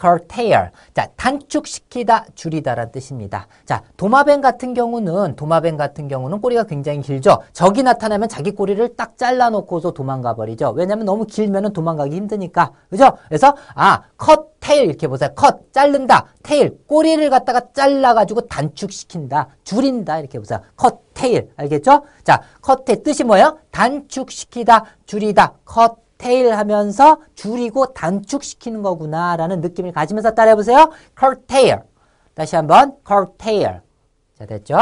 curtail. 자, 단축시키다, 줄이다라는 뜻입니다. 자, 도마뱀 같은 경우는 도마뱀 같은 경우는 꼬리가 굉장히 길죠. 적이 나타나면 자기 꼬리를 딱 잘라 놓고서 도망가 버리죠. 왜냐면 너무 길면은 도망가기 힘드니까. 그죠? 그래서 아, cut tail 이렇게 보세요. cut 자른다. tail 꼬리를 갖다가 잘라 가지고 단축시킨다. 줄인다. 이렇게 보세요. cut tail. 알겠죠? 자, tail 뜻이 뭐예요? 단축시키다, 줄이다. cut 테일 하면서 줄이고 단축시키는 거구나라는 느낌을 가지면서 따라해 보세요. curtail. 다시 한번 curtail. 자, 됐죠?